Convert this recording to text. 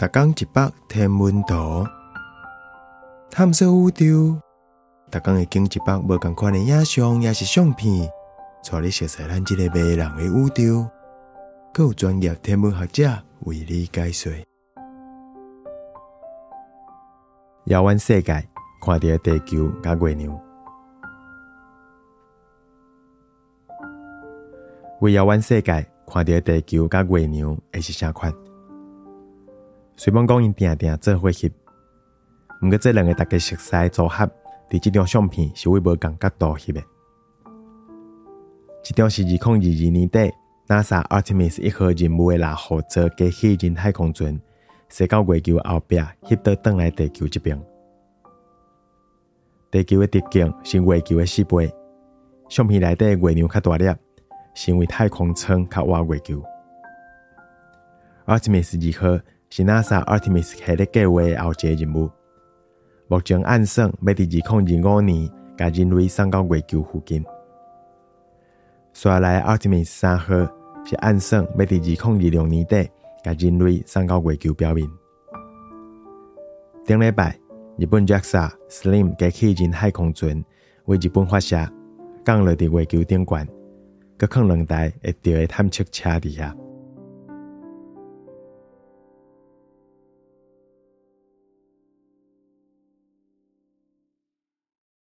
逐工一百天文图，探索宇宙。逐工会经一百无共款的影像，也是相片，带你熟悉咱这个迷人的宇宙。更有专业天文学者为你解说。遥远世界，看到地球甲月亮。为遥远世界，看到地球甲月亮，会是啥款？随便讲，因定定做伙翕，毋过这两个大家熟悉组合，伫即张相片是为无共角度翕的。即张是二零二二年底 NASA Artemis 一号任务的六号车加气人太空船，驶到月球后壁，翕到倒来地球这边。地球的直径是月球的四倍，相片内底月亮较大粒。成为太空舱较挖月球。Artemis 二号是 NASA Artemis 系列计划的后一个任务，目前按算要伫二零二五年甲人类送到月球附近。下来 Artemis 三号是按算要伫二零二六年底甲人类送到月球表面。顶礼拜，日本 JAXA Slim 机器人太空船为日本发射，降落伫月球顶端。搁放两台会着的探测车伫遐。